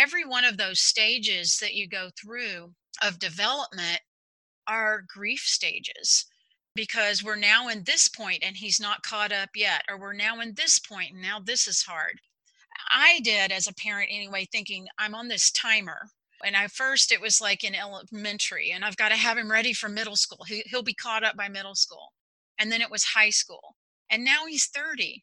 every one of those stages that you go through of development are grief stages because we're now in this point and he's not caught up yet or we're now in this point and now this is hard i did as a parent anyway thinking i'm on this timer and I first it was like in elementary and I've got to have him ready for middle school. He, he'll be caught up by middle school. And then it was high school. And now he's 30.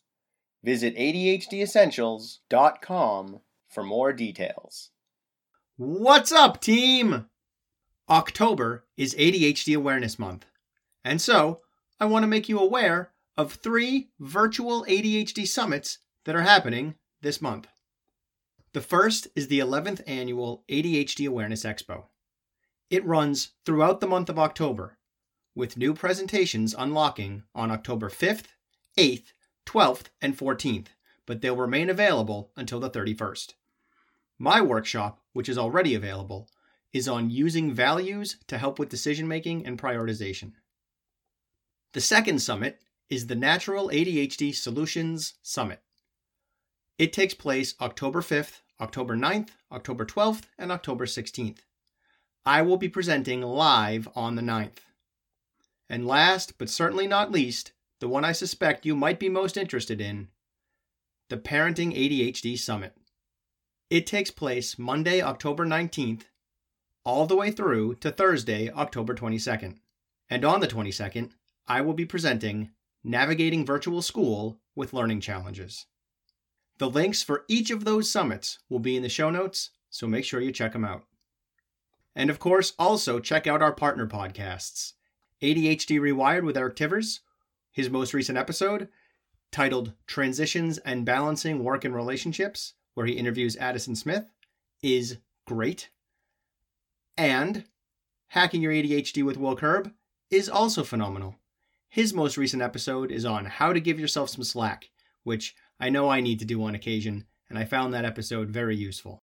Visit ADHDessentials.com for more details. What's up, team? October is ADHD Awareness Month, and so I want to make you aware of three virtual ADHD summits that are happening this month. The first is the 11th annual ADHD Awareness Expo. It runs throughout the month of October, with new presentations unlocking on October 5th, 8th, 12th, and 14th, but they'll remain available until the 31st. My workshop, which is already available, is on using values to help with decision making and prioritization. The second summit is the Natural ADHD Solutions Summit. It takes place October 5th, October 9th, October 12th, and October 16th. I will be presenting live on the 9th. And last, but certainly not least, the one I suspect you might be most interested in the Parenting ADHD Summit. It takes place Monday, October 19th, all the way through to Thursday, October 22nd. And on the 22nd, I will be presenting Navigating Virtual School with Learning Challenges. The links for each of those summits will be in the show notes, so make sure you check them out. And of course, also check out our partner podcasts ADHD Rewired with Eric Tivers, his most recent episode, titled Transitions and Balancing Work and Relationships, where he interviews Addison Smith, is great. And Hacking Your ADHD with Will Curb is also phenomenal. His most recent episode is on how to give yourself some slack, which I know I need to do on occasion, and I found that episode very useful.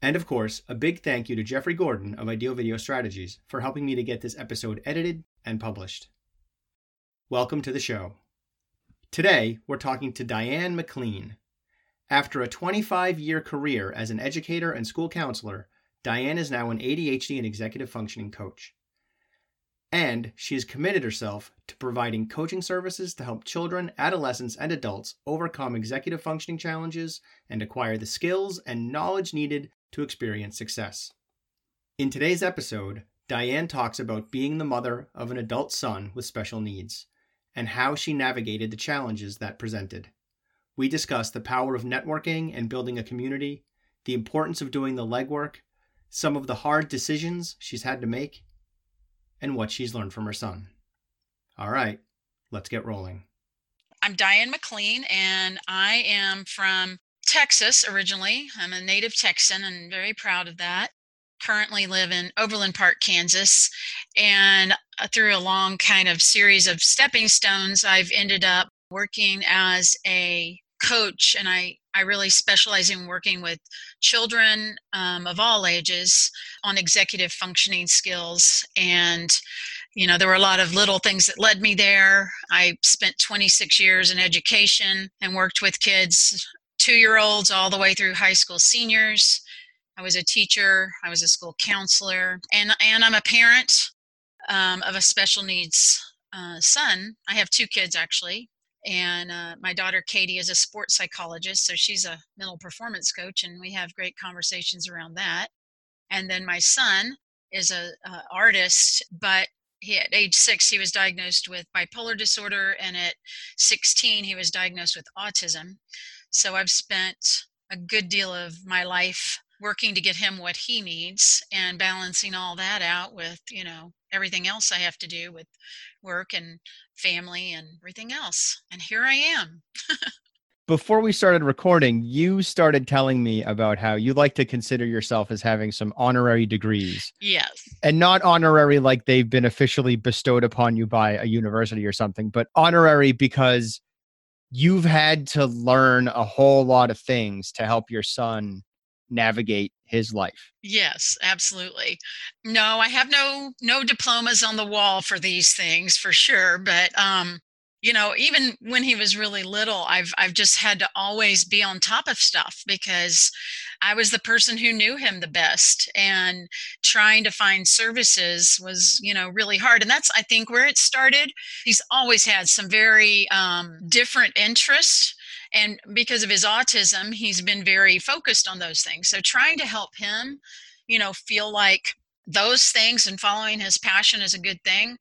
And of course, a big thank you to Jeffrey Gordon of Ideal Video Strategies for helping me to get this episode edited and published. Welcome to the show. Today, we're talking to Diane McLean. After a 25 year career as an educator and school counselor, Diane is now an ADHD and executive functioning coach. And she has committed herself to providing coaching services to help children, adolescents, and adults overcome executive functioning challenges and acquire the skills and knowledge needed to experience success. In today's episode, Diane talks about being the mother of an adult son with special needs and how she navigated the challenges that presented. We discuss the power of networking and building a community, the importance of doing the legwork, some of the hard decisions she's had to make, and what she's learned from her son. All right, let's get rolling. I'm Diane McLean, and I am from Texas originally. I'm a native Texan and very proud of that currently live in Overland Park, Kansas. And uh, through a long kind of series of stepping stones, I've ended up working as a coach and I, I really specialize in working with children um, of all ages on executive functioning skills. And, you know, there were a lot of little things that led me there. I spent 26 years in education and worked with kids, two year olds all the way through high school seniors. I was a teacher, I was a school counselor, and, and I'm a parent um, of a special needs uh, son. I have two kids actually. And uh, my daughter Katie is a sports psychologist, so she's a mental performance coach, and we have great conversations around that. And then my son is a, a artist, but he at age six he was diagnosed with bipolar disorder, and at 16 he was diagnosed with autism. So I've spent a good deal of my life working to get him what he needs and balancing all that out with, you know, everything else I have to do with work and family and everything else. And here I am. Before we started recording, you started telling me about how you like to consider yourself as having some honorary degrees. Yes. And not honorary like they've been officially bestowed upon you by a university or something, but honorary because you've had to learn a whole lot of things to help your son navigate his life. Yes, absolutely. No, I have no no diplomas on the wall for these things for sure, but um you know even when he was really little i've i've just had to always be on top of stuff because i was the person who knew him the best and trying to find services was you know really hard and that's i think where it started he's always had some very um, different interests and because of his autism he's been very focused on those things. So trying to help him you know feel like those things and following his passion is a good thing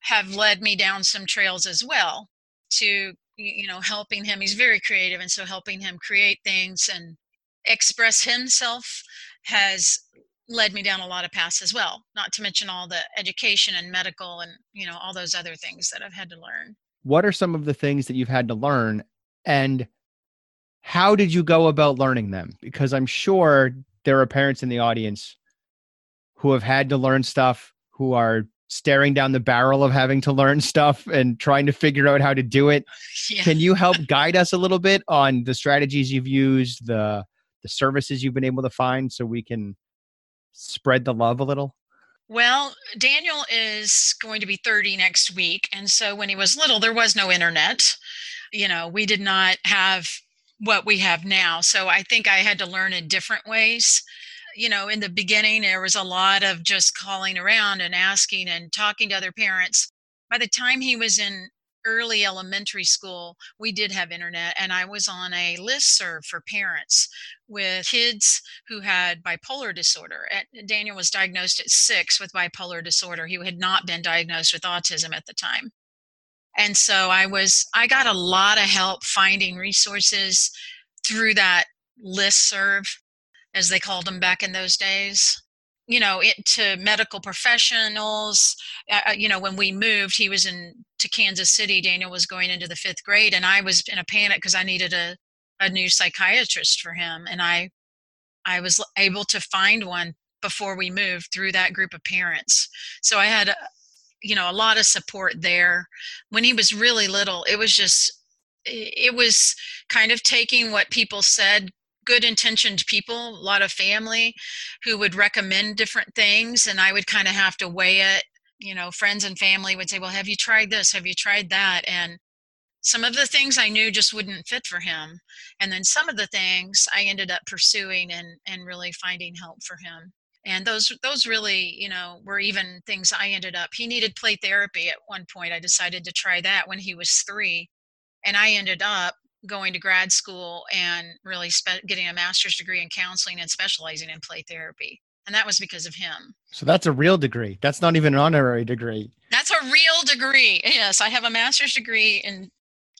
have led me down some trails as well to you know helping him. He's very creative and so helping him create things and express himself has led me down a lot of paths as well not to mention all the education and medical and you know all those other things that i've had to learn. What are some of the things that you've had to learn and how did you go about learning them because i'm sure there are parents in the audience who have had to learn stuff who are staring down the barrel of having to learn stuff and trying to figure out how to do it. Yeah. Can you help guide us a little bit on the strategies you've used, the the services you've been able to find so we can spread the love a little? Well, Daniel is going to be 30 next week. And so when he was little, there was no internet. You know, we did not have what we have now. So I think I had to learn in different ways you know, in the beginning, there was a lot of just calling around and asking and talking to other parents. By the time he was in early elementary school, we did have internet, and I was on a listserv for parents with kids who had bipolar disorder. Daniel was diagnosed at six with bipolar disorder. He had not been diagnosed with autism at the time. And so I was, I got a lot of help finding resources through that listserv as they called them back in those days. You know it to medical professionals uh, uh, you know when we moved he was in to kansas city daniel was going into the fifth grade and i was in a panic because i needed a, a new psychiatrist for him and i i was able to find one before we moved through that group of parents. So i had you know a lot of support there when he was really little it was just it was kind of taking what people said good intentioned people, a lot of family who would recommend different things, and I would kind of have to weigh it. You know, friends and family would say, Well, have you tried this? Have you tried that? And some of the things I knew just wouldn't fit for him. And then some of the things I ended up pursuing and, and really finding help for him. And those those really, you know, were even things I ended up. He needed play therapy at one point. I decided to try that when he was three. And I ended up going to grad school and really spe- getting a master's degree in counseling and specializing in play therapy. And that was because of him. So that's a real degree. That's not even an honorary degree. That's a real degree. Yes, I have a master's degree in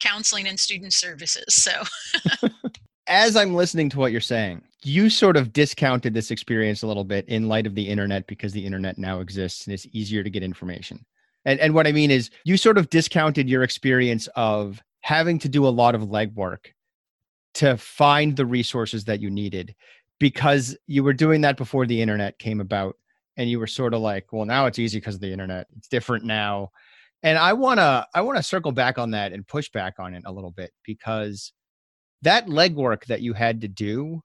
counseling and student services. So as I'm listening to what you're saying, you sort of discounted this experience a little bit in light of the internet because the internet now exists and it's easier to get information. And and what I mean is you sort of discounted your experience of having to do a lot of legwork to find the resources that you needed because you were doing that before the internet came about and you were sort of like well now it's easy because of the internet it's different now and i want to i want to circle back on that and push back on it a little bit because that legwork that you had to do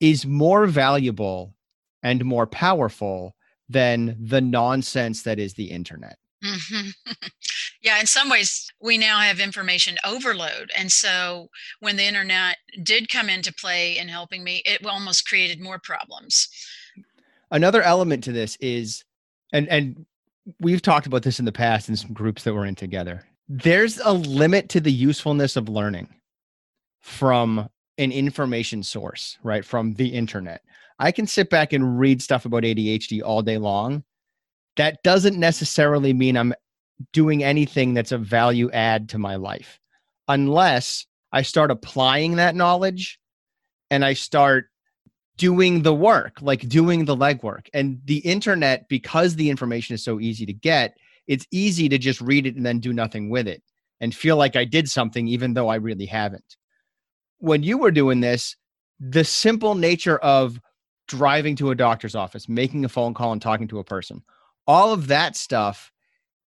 is more valuable and more powerful than the nonsense that is the internet mm-hmm. Yeah, in some ways, we now have information overload. And so when the internet did come into play in helping me, it almost created more problems. Another element to this is, and, and we've talked about this in the past in some groups that we're in together. There's a limit to the usefulness of learning from an information source, right? From the internet. I can sit back and read stuff about ADHD all day long. That doesn't necessarily mean I'm doing anything that's a value add to my life unless I start applying that knowledge and I start doing the work, like doing the legwork. And the internet, because the information is so easy to get, it's easy to just read it and then do nothing with it and feel like I did something, even though I really haven't. When you were doing this, the simple nature of driving to a doctor's office, making a phone call, and talking to a person, all of that stuff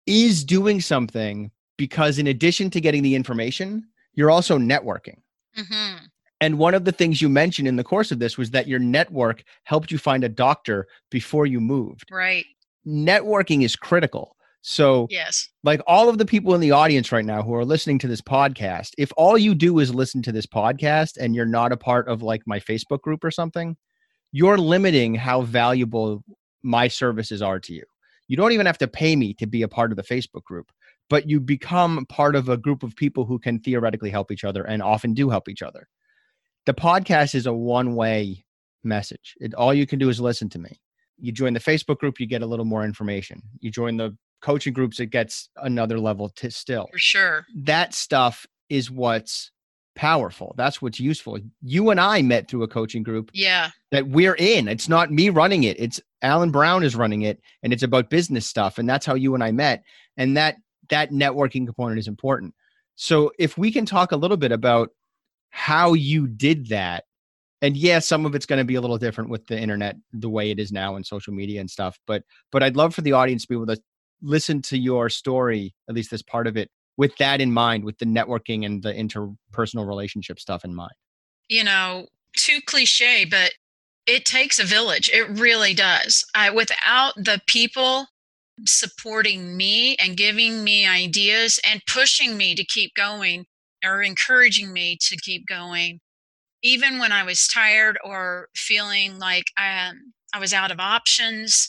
is doing something because, in addition to getting the information, you're also networking. Mm-hmm. And one of the things you mentioned in the course of this was that your network helped you find a doctor before you moved. Right. Networking is critical. So, yes, like all of the people in the audience right now who are listening to this podcast, if all you do is listen to this podcast and you're not a part of like my Facebook group or something, you're limiting how valuable my services are to you. You don't even have to pay me to be a part of the Facebook group, but you become part of a group of people who can theoretically help each other and often do help each other. The podcast is a one way message. It, all you can do is listen to me. You join the Facebook group, you get a little more information. You join the coaching groups, it gets another level to still. For sure. That stuff is what's powerful. That's what's useful. You and I met through a coaching group. Yeah. That we're in. It's not me running it. It's Alan Brown is running it and it's about business stuff and that's how you and I met and that that networking component is important. So if we can talk a little bit about how you did that and yeah some of it's going to be a little different with the internet the way it is now and social media and stuff but but i'd love for the audience to be able to listen to your story, at least this part of it, with that in mind, with the networking and the interpersonal relationship stuff in mind? You know, too cliche, but it takes a village. It really does. I, without the people supporting me and giving me ideas and pushing me to keep going or encouraging me to keep going, even when I was tired or feeling like um, I was out of options,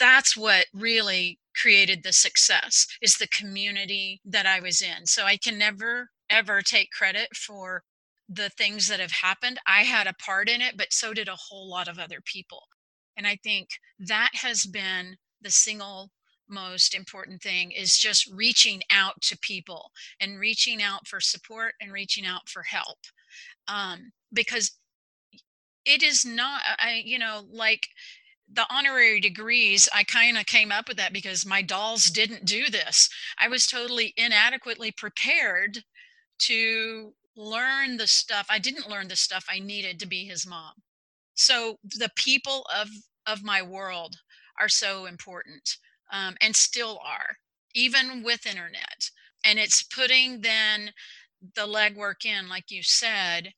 that's what really created the success is the community that I was in. So I can never ever take credit for the things that have happened. I had a part in it, but so did a whole lot of other people. And I think that has been the single most important thing is just reaching out to people and reaching out for support and reaching out for help. Um, because it is not, I, you know, like the honorary degrees, I kind of came up with that because my dolls didn't do this. I was totally inadequately prepared to learn the stuff. I didn't learn the stuff I needed to be his mom. So the people of of my world are so important um, and still are, even with internet. And it's putting then the legwork in, like you said,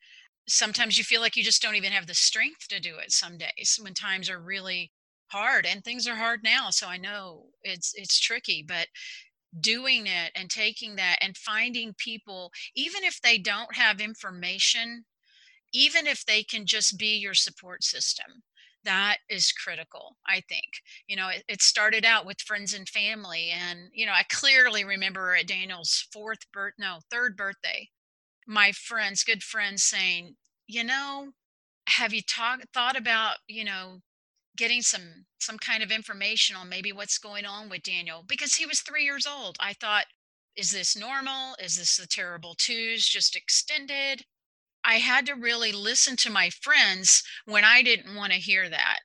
sometimes you feel like you just don't even have the strength to do it some days when times are really hard and things are hard now so i know it's it's tricky but doing it and taking that and finding people even if they don't have information even if they can just be your support system that is critical i think. You know it, it, started out with friends and family and you know i clearly remember at daniel's fourth birth no third birthday my friends, good friends saying, you know, have you thought about, you know, getting some some kind of information on maybe what's going on with Daniel because he was 3 years old. I thought is this normal? Is this the terrible twos just extended? I had to really listen to my friends when I didn't want to hear that.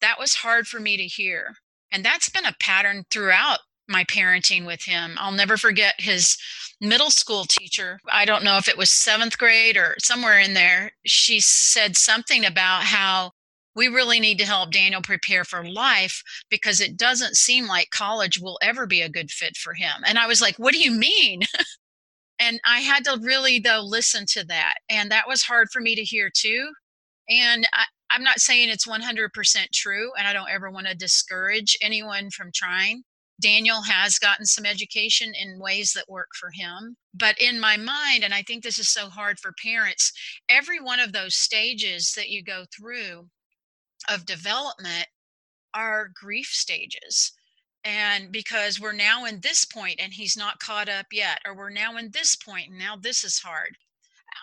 That was hard for me to hear. And that's been a pattern throughout my parenting with him. I'll never forget his middle school teacher. I don't know if it was seventh grade or somewhere in there. She said something about how we really need to help Daniel prepare for life because it doesn't seem like college will ever be a good fit for him. And I was like, what do you mean? and I had to really, though, listen to that. And that was hard for me to hear too. And I, I'm not saying it's 100% true, and I don't ever want to discourage anyone from trying. Daniel has gotten some education in ways that work for him. But in my mind, and I think this is so hard for parents, every one of those stages that you go through of development are grief stages. And because we're now in this point and he's not caught up yet, or we're now in this point and now this is hard.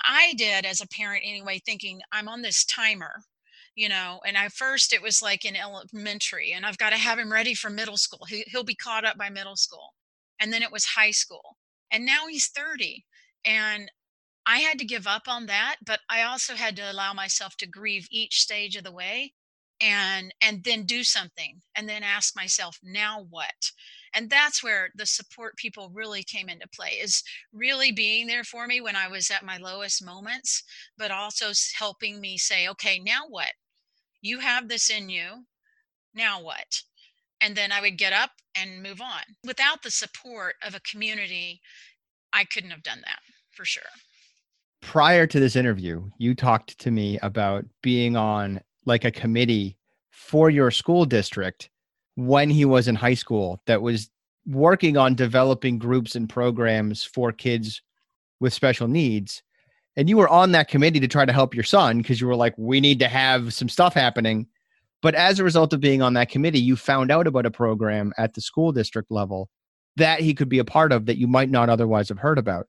I did as a parent anyway, thinking I'm on this timer you know and at first it was like in elementary and i've got to have him ready for middle school. He, he'll be caught up by middle school and then it was high school and now he's 30 and I had to give up on that, but I also had to allow myself to grieve each stage of the way and and then do something and then ask myself now what? And that's where the support people really came into play is really being there for me when i was at my lowest moments but also helping me say okay now what you have this in you now what? And then i would get up and move on. Without the support of a community i couldn't have done that for sure. Prior to this interview you talked to me about being on like a committee for your school district when he was in high school that was working on developing groups and programs for kids with special needs and you were on that committee to try to help your son because you were like we need to have some stuff happening. But as a result of being on that committee you found out about a program at the school district level that he could be a part of that you might not otherwise have heard about.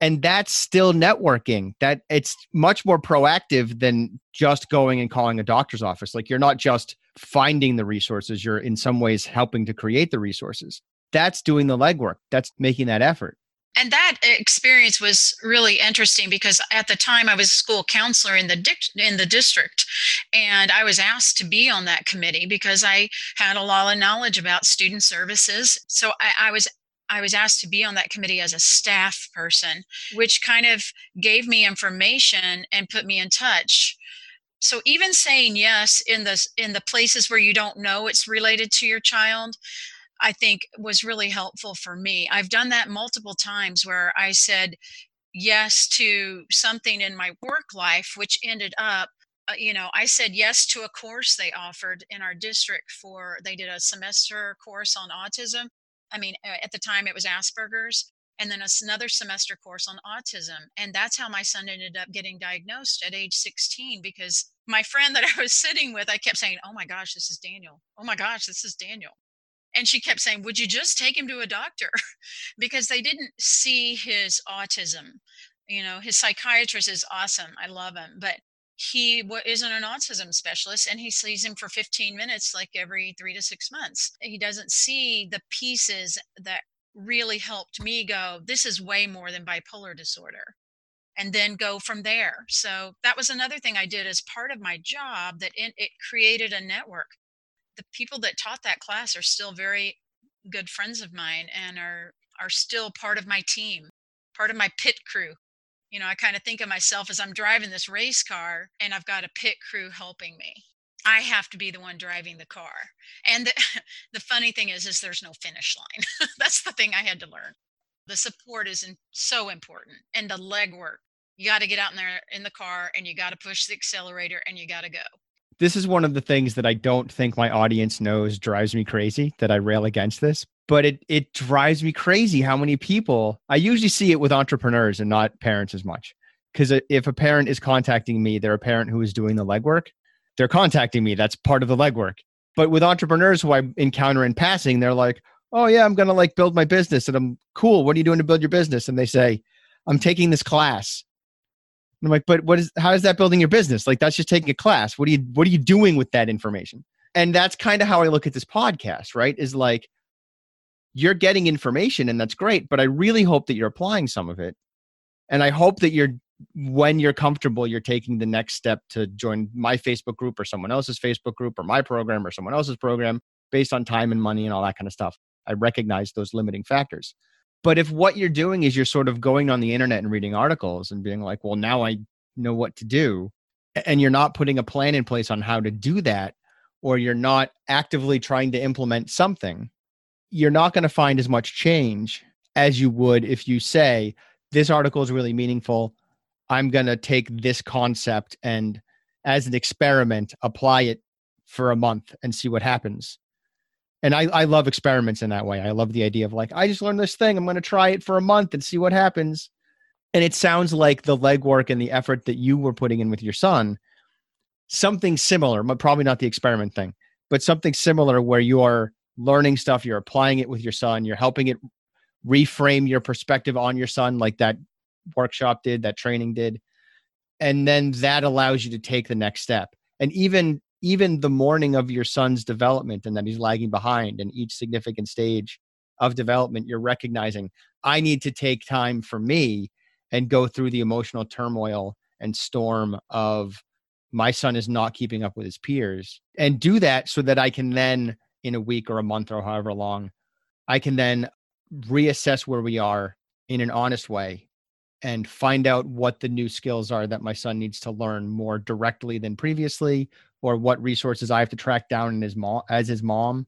And that's still networking. That it's much more proactive than just going and calling a doctor's office. Like you're not just finding the resources you're in some ways helping to create the resources. That's doing the legwork. That's making that effort and that eh, experience was really interesting because at the time I was a school counselor in the in the district, and I was asked to be on that committee because I had a lot of knowledge about student services. So I, I was I was asked to be on that committee as a staff person, which kind of gave me information and put me in touch. So even saying yes in the in the places where you don't know it's related to your child, I think was really helpful for me. I've done that multiple times where I said yes to something in my work life which ended up uh, you know, I said yes to a course they offered in our district for, they did a semester course on autism. I mean, at the time it was Asperger's, and then another semester course on autism. And that's how my son ended up getting diagnosed at age 16 because my friend that I was sitting with, I kept saying, Oh my gosh, this is Daniel. Oh my gosh, this is Daniel. And she kept saying, Would you just take him to a doctor? because they didn't see his autism. You know, his psychiatrist is awesome. I love him. But he isn't an autism specialist and he sees him for 15 minutes like every three to six months he doesn't see the pieces that really helped me go this is way more than bipolar disorder and then go from there so that was another thing i did as part of my job that it, it created a network the people that taught that class are still very good friends of mine and are are still part of my team part of my pit crew you know, I kind of think of myself as I'm driving this race car and I've got a pit crew helping me. I have to be the one driving the car. And the, the funny thing is, is there's no finish line. That's the thing I had to learn. The support is in, so important and the legwork. You got to get out in there in the car and you got to push the accelerator and you got to go this is one of the things that I don't think my audience knows drives me crazy that I rail against this, but it it drives me crazy how many people I usually see it with entrepreneurs and not parents as much. Because if a parent is contacting me, they're a parent who is doing the legwork. They're contacting me. That's part of the legwork. But with entrepreneurs who I encounter in passing, they're like, "Oh yeah, I'm gonna like build my business," and I'm cool. What are you doing to build your business? And they say, "I'm taking this class." And I'm like, but what is how is that building your business? Like that's just taking a class. What are you what are you doing with that information? And that's kind of how I look at this podcast, right? Is like you're getting information and that's great, but I really hope that you're applying some of it. And I hope that you're when you're comfortable, you're taking the next step to join my Facebook group or someone else's Facebook group or my program or someone else's program based on time and money and all that kind of stuff. I recognize those limiting factors. But if what you're doing is you're sort of going on the internet and reading articles and being like, well, now I know what to do, and you're not putting a plan in place on how to do that, or you're not actively trying to implement something, you're not going to find as much change as you would if you say, this article is really meaningful. I'm going to take this concept and, as an experiment, apply it for a month and see what happens and I, I love experiments in that way. I love the idea of like, I just learned this thing. I'm going to try it for a month and see what happens. And it sounds like the legwork and the effort that you were putting in with your son, something similar, but probably not the experiment thing, but something similar where you are learning stuff, you're applying it with your son, you're helping it reframe your perspective on your son, like that workshop did, that training did. And then that allows you to take the next step. And even even the mourning of your son's development and that he's lagging behind in each significant stage of development, you're recognizing I need to take time for me and go through the emotional turmoil and storm of my son is not keeping up with his peers and do that so that I can then in a week or a month or however long I can then reassess where we are in an honest way and find out what the new skills are that my son needs to learn more directly than previously or what resources I have to track down in his mom as his mom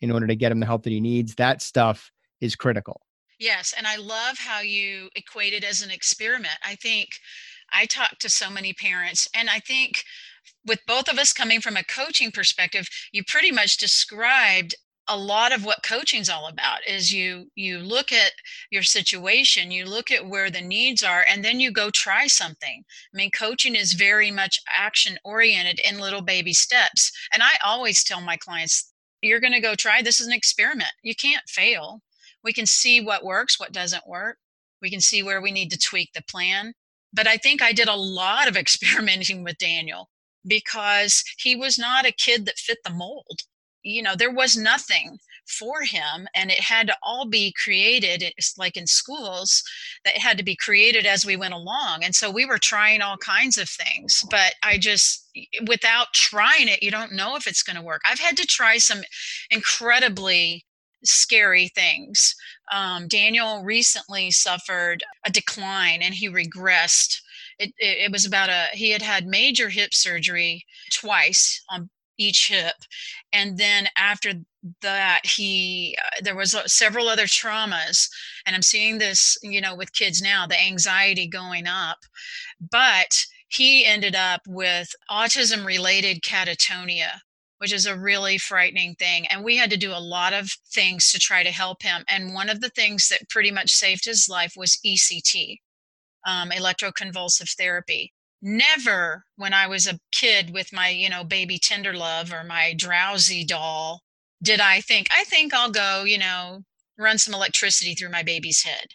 in order to get him the help that he needs. That stuff is critical. Yes and I love how you equate it as an experiment. I think I talk to so many parents and I think with both of us coming from a coaching perspective you pretty much described a lot of what coaching's all about is you you look at your situation you look at where the needs are and then you go try something. I mean coaching is very much action oriented in little baby steps and i always tell my clients you're going to go try this is an experiment. You can't fail. We can see what works what doesn't work. We can see where we need to tweak the plan. But i think i did a lot of experimenting with daniel because he was not a kid that fit the mold you know there was nothing for him and it had to all be created it's like in schools that had to be created as we went along. And so we were trying all kinds of things but i just without trying it you don't know if it's going to work. I've had to try some incredibly scary things. Um, daniel recently suffered a decline and he regressed. It, it, it was about a he had had major hip surgery twice on each hip and then after that he uh, there was uh, several other traumas. And i'm seeing this you know with kids now the anxiety going up. But he ended up with autism related catatonia which is a really frightening thing. And we had to do a lot of things to try to help him. And one of the things that pretty much saved his life was ect um, electroconvulsive therapy never when I was a kid with my, you know, baby tender love or my drowsy doll did I think, I think I'll go, you know, run some electricity through my baby's head.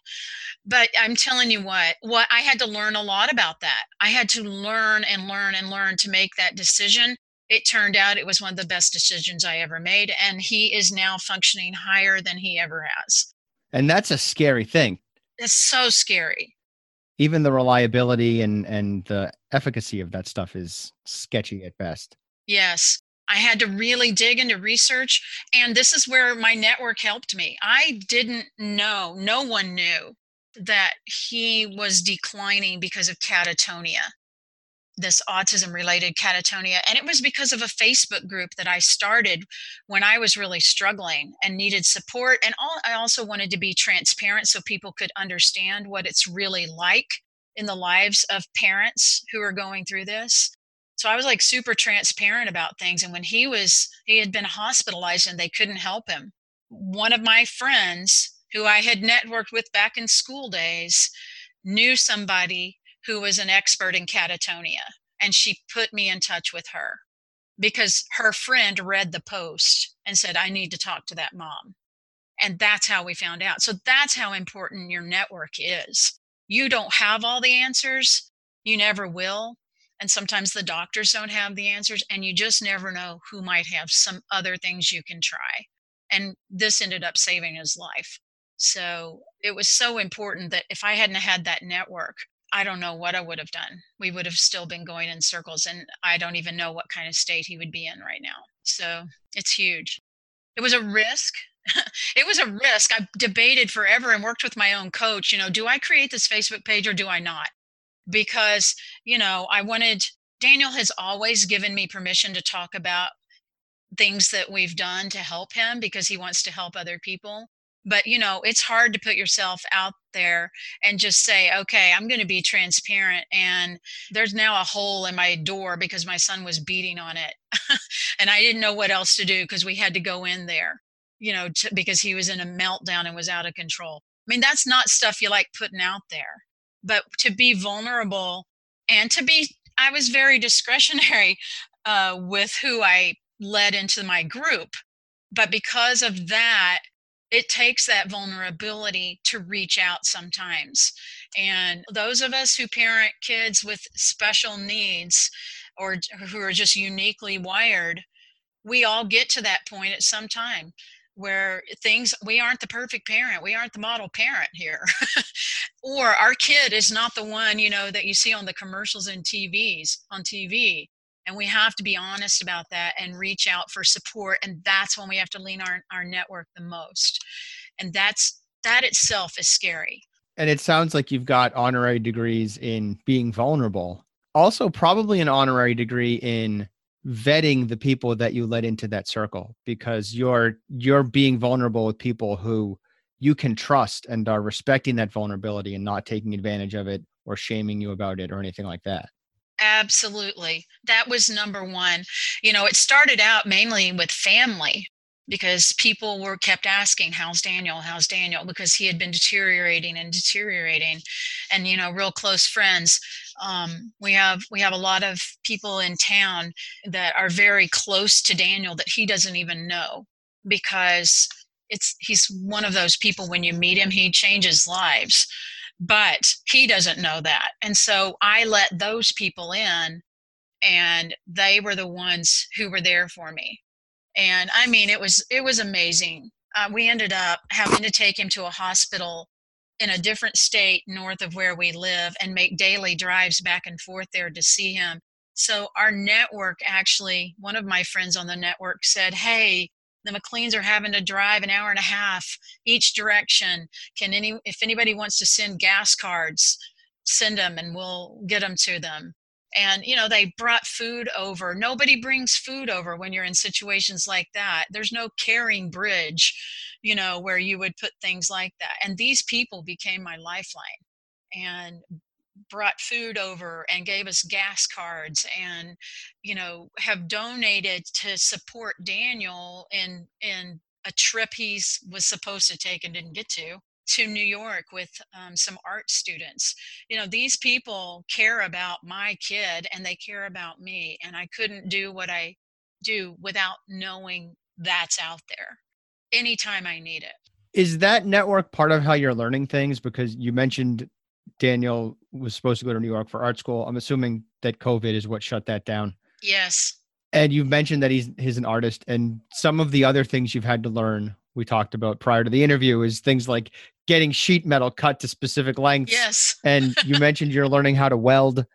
But I'm telling you what, what I had to learn a lot about that. I had to learn and learn and learn to make that decision. It turned out it was one of the best decisions I ever made. And he is now functioning higher than he ever has. And that's a scary thing. It's so scary even the reliability and and the efficacy of that stuff is sketchy at best. Yes. I had to really dig into research and this is where my network helped me. I didn't know no one knew that he was declining because of catatonia this autism related catatonia. And it was because of a Facebook group that I started when I was really struggling and needed support. And all, I also wanted to be transparent so people could understand what it's really like in the lives of parents who are going through this. So I was like super transparent about things. And when he was, he had been hospitalized and they couldn't help him. One of my friends who I had networked with back in school days knew somebody who was an expert in catatonia. And she put me in touch with her because her friend read the post and said, I need to talk to that mom. And that's how we found out. So that's how important your network is. You don't have all the answers, you never will. And sometimes the doctors don't have the answers, and you just never know who might have some other things you can try. And this ended up saving his life. So it was so important that if I hadn't had that network, I don't know what I would have done. We would have still been going in circles, and I don't even know what kind of state he would be in right now. So it's huge. It was a risk. it was a risk. I debated forever and worked with my own coach. You know, do I create this Facebook page or do I not? Because, you know, I wanted, Daniel has always given me permission to talk about things that we've done to help him because he wants to help other people but you know it's hard to put yourself out there and just say okay i'm going to be transparent and there's now a hole in my door because my son was beating on it and i didn't know what else to do because we had to go in there you know to, because he was in a meltdown and was out of control. I mean that's not stuff you like putting out there but to be vulnerable and to be i was very discretionary uh, with who i led into my group but because of that it takes that vulnerability to reach out sometimes. And those of us who parent kids with special needs or who are just uniquely wired, we all get to that point at some time. where things we aren't the perfect parent we aren't the model parent here or our kid is not the one you know that you see on the commercials and tvs on tv and we have to be honest about that and reach out for support and that's when we have to lean our, our network the most. And that's that itself is scary. And it sounds like you've got honorary degrees in being vulnerable. Also probably an honorary degree in vetting the people that you let into that circle because you're you're being vulnerable with people who you can trust and are respecting that vulnerability and not taking advantage of it or shaming you about it or anything like that absolutely. That was number one. You know it started out mainly with family because people were kept asking how's daniel? How's daniel? because he had been deteriorating and deteriorating. And you know real close friends um, we have we have a lot of people in town that are very close to daniel that he doesn't even know because it's he's one of those people when you meet him he changes lives but he doesn't know that. And so i let those people in and they were the ones who were there for me. And i mean it was it was amazing. Uh, we ended up having to take him to a hospital in a different state north of where we live and make daily drives back and forth there to see him. So our network actually one of my friends on the network said hey the mcleans are having to drive an hour and a half each direction. Can any if anybody wants to send gas cards send them and we'll get them to them. And you know they brought food over. Nobody brings food over when you're in situations like that. There's no CaringBridge you know where you would put things like that. And these people became my lifeline. And brought food over and gave us gas cards and you know have donated to support daniel in in a trip he was supposed to take and didn't get to to New York with um, some art students. You know, these people care about my kid and they care about me, and I couldn't do what I do without knowing that's out there anytime I need it. Is that network part of how you're learning things? Because you mentioned Daniel was supposed to go to New York for art school. I'm assuming that COVID is what shut that down. Yes. And you've mentioned that he's he's an artist, and some of the other things you've had to learn we talked about prior to the interview is things like getting sheet metal cut to specific lengths. Yes. and you mentioned you're learning how to weld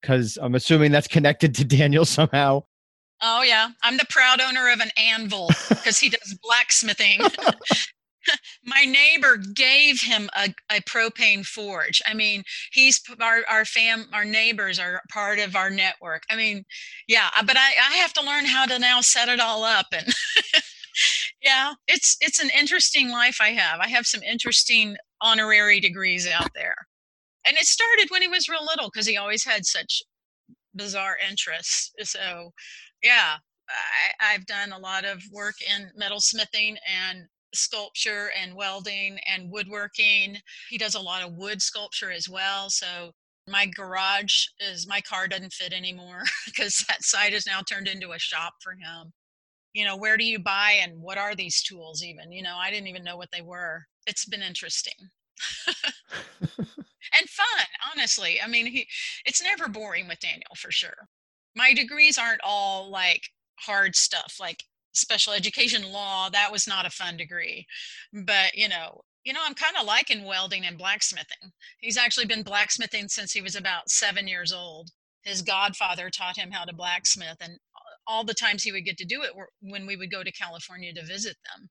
because I'm assuming that's connected to Daniel somehow. Oh yeah, I'm the proud owner of an anvil because he does blacksmithing. my neighbor gave him a, a propane forge. I mean, he's our our fam our neighbors are part of our network. I mean, yeah, uh, but I, I have to learn how to now set it all up and yeah, it's it's an interesting life I have. I have some interesting honorary degrees out there. And it started when he was real little because he always had such bizarre interests. So, yeah, I, I've done a lot of work in metalsmithing and sculpture and welding and woodworking. He does a lot of wood sculpture as well. So my garage is my car doesn't fit anymore because that site is now turned into a shop for him. You know where do you buy and what are these tools even? You know i didn't even know what they were. It's been interesting. And fun honestly. I mean he, it's never boring with daniel for sure. My degrees aren't all like hard stuff like special education law that was not a fun degree but you know you know i'm kind of liking welding and blacksmithing he's actually been blacksmithing since he was about seven years old his godfather taught him how to blacksmith and all the times he would get to do it were when we would go to California to visit them.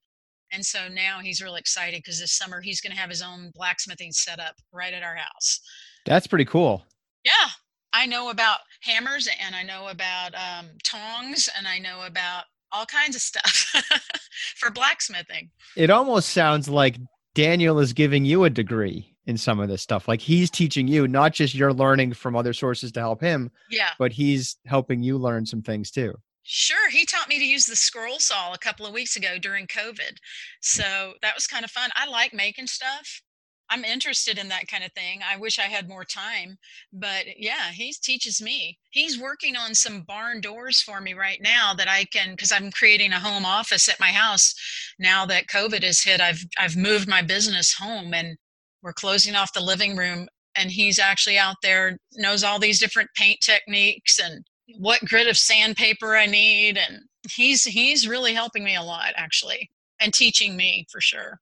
And so now he's real excited because this summer he's going to have his own blacksmithing set up right at our house. That's pretty cool. Yeah. I know about hammers and I know about um, tongs and I know about all kinds of stuff for blacksmithing. It almost sounds like Daniel is giving you a degree in some of this stuff. Like he's teaching you, not just you're learning from other sources to help him, yeah, but he's helping you learn some things too. Sure. He taught me to use the scroll saw a couple of weeks ago during COVID. So that was kind of fun. I like making stuff. I'm interested in that kind of thing. I wish I had more time, but yeah, he teaches me. He's working on some barn doors for me right now that I can because I'm creating a home office at my house. Now that COVID has hit, I've I've moved my business home and we're closing off the living room and he's actually out there knows all these different paint techniques and what grit of sandpaper I need and he's he's really helping me a lot actually. and teaching me for sure.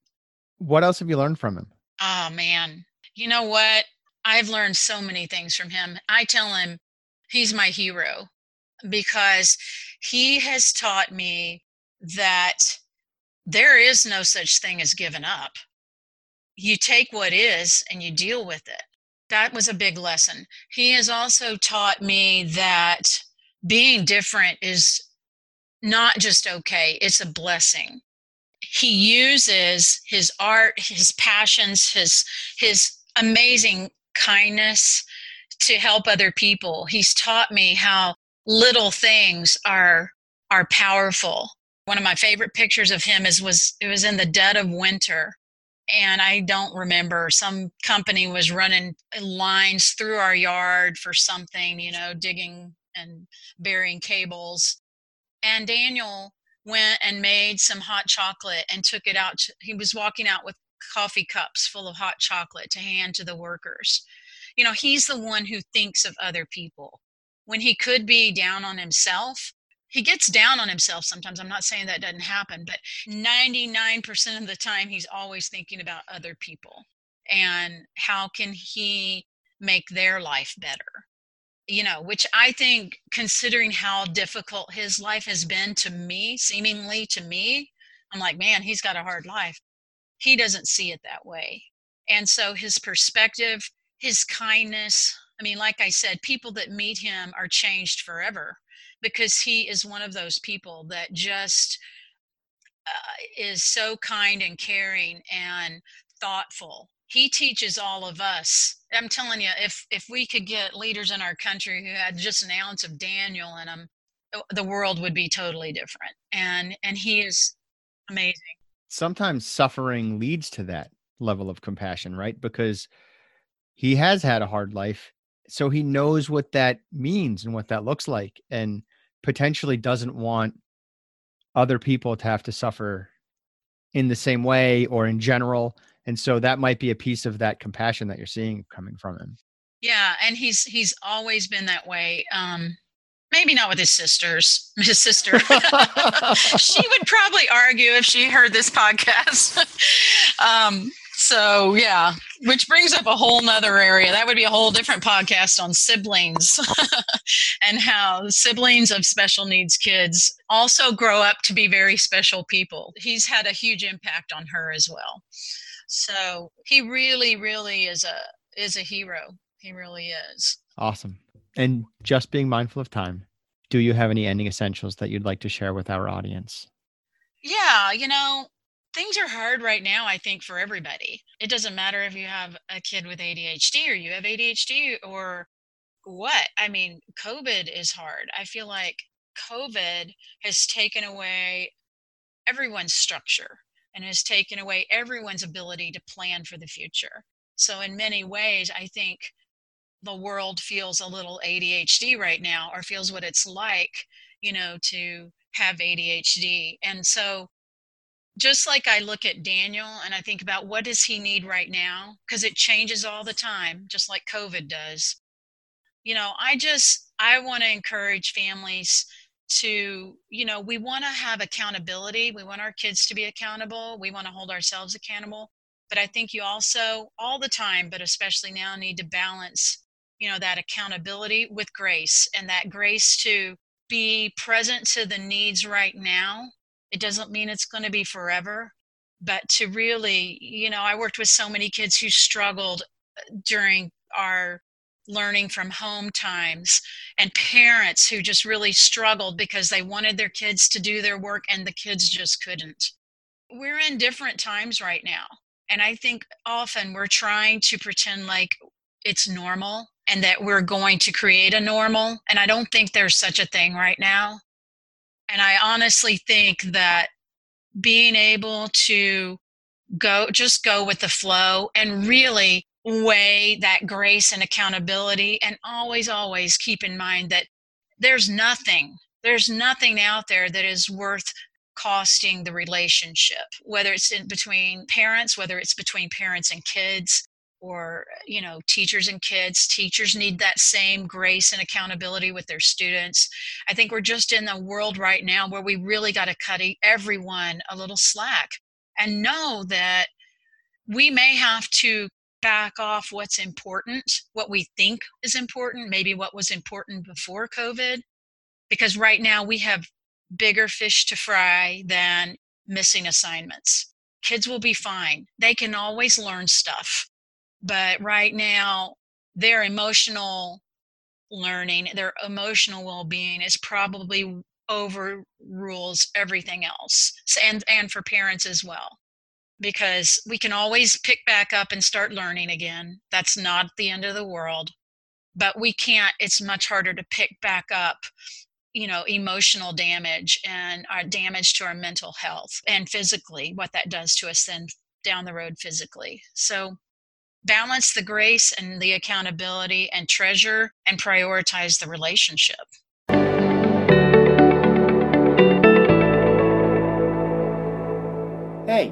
What else have you learned from him? Oh man. You know what? I've learned so many things from him. I tell him he's my hero because he has taught me that there is no such thing as giving up. You take what is and you deal with it. That was a big lesson. He has also taught me that being different is not just okay, it's a blessing. He uses his art, his passions, his his amazing kindness to help other people. He's taught me how little things are are powerful. One of my favorite pictures of him is was it was in the dead of winter and I don't remember some company was running lines through our yard for something, you know, digging and burying cables. And Daniel went and made some hot chocolate and took it out. To, he was walking out with coffee cups full of hot chocolate to hand to the workers. You know, he's the one who thinks of other people. When he could be down on himself, he gets down on himself sometimes. I'm not saying that doesn't happen, but 99% of the time, he's always thinking about other people and how can he make their life better. You know, which I think, considering how difficult his life has been to me, seemingly to me, I'm like, man, he's got a hard life. He doesn't see it that way. And so his perspective, his kindness, I mean, like I said, people that meet him are changed forever because he is one of those people that just uh, is so kind and caring and thoughtful he teaches all of us. I'm telling you if if we could get leaders in our country who had just an ounce of daniel in them the world would be totally different. And and he is amazing. Sometimes suffering leads to that level of compassion right? Because he has had a hard life so he knows what that means and what that looks like and potentially doesn't want other people to have to suffer in the same way or in general and so that might be a piece of that compassion that you're seeing coming from him. Yeah and he's he's always been that way um maybe not with his sisters his sister. She would probably argue if she heard this podcast. Um so yeah which brings up a whole nother area. That would be a whole different podcast on siblings and how siblings of special needs kids also grow up to be very special people. He's had a huge impact on her as well so he really really is a is a hero he really is awesome and just being mindful of time do you have any ending essentials that you'd like to share with our audience yeah you know things are hard right now, I think, for everybody. It doesn't matter if you have a kid with ADHD or you have ADHD or what. I mean, COVID is hard. I feel like COVID has taken away everyone's structure and has taken away everyone's ability to plan for the future. So, in many ways, I think the world feels a little ADHD right now or feels what it's like, you know, to have ADHD. And so, just like I look at Daniel and I think about what does he need right now because it changes all the time just like COVID does. You know, I just I want to encourage families to, you know, we want to have accountability. We want our kids to be accountable. We want to hold ourselves accountable. But I think you also all the time, but especially now need to balance, you know, that accountability with grace and that grace to be present to the needs right now it doesn't mean it's going to be forever, but to really, you know, I worked with so many kids who struggled uh, during our learning from home times and parents who just really struggled because they wanted their kids to do their work and the kids just couldn't. We're in different times right now. And I think often we're trying to pretend like it's normal and that we're going to create a normal. And I don't think there's such a thing right now. And I honestly think that being able to go, just go with the flow and really weigh that grace and accountability and always, always keep in mind that there's nothing, there's nothing out there that is worth costing the relationship, whether it's in between parents, whether it's between parents and kids, or you know teachers and kids. Teachers need that same grace and accountability with their students. I think we're just in a world right now where we really got to cut everyone a little slack and know that we may have to back off what's important what we think is important maybe what was important before covid because right now we have bigger fish to fry than missing assignments. Kids will be fine. They can always learn stuff but right now their emotional learning their emotional well-being is probably overrules everything else and and for parents as well because we can always pick back up and start learning again that's not the end of the world but we can't it's much harder to pick back up you know emotional damage and our damage to our mental health and physically what that does to us then down the road physically so balance the grace and the accountability and treasure and prioritize the relationship. Hey,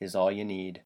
is all you need.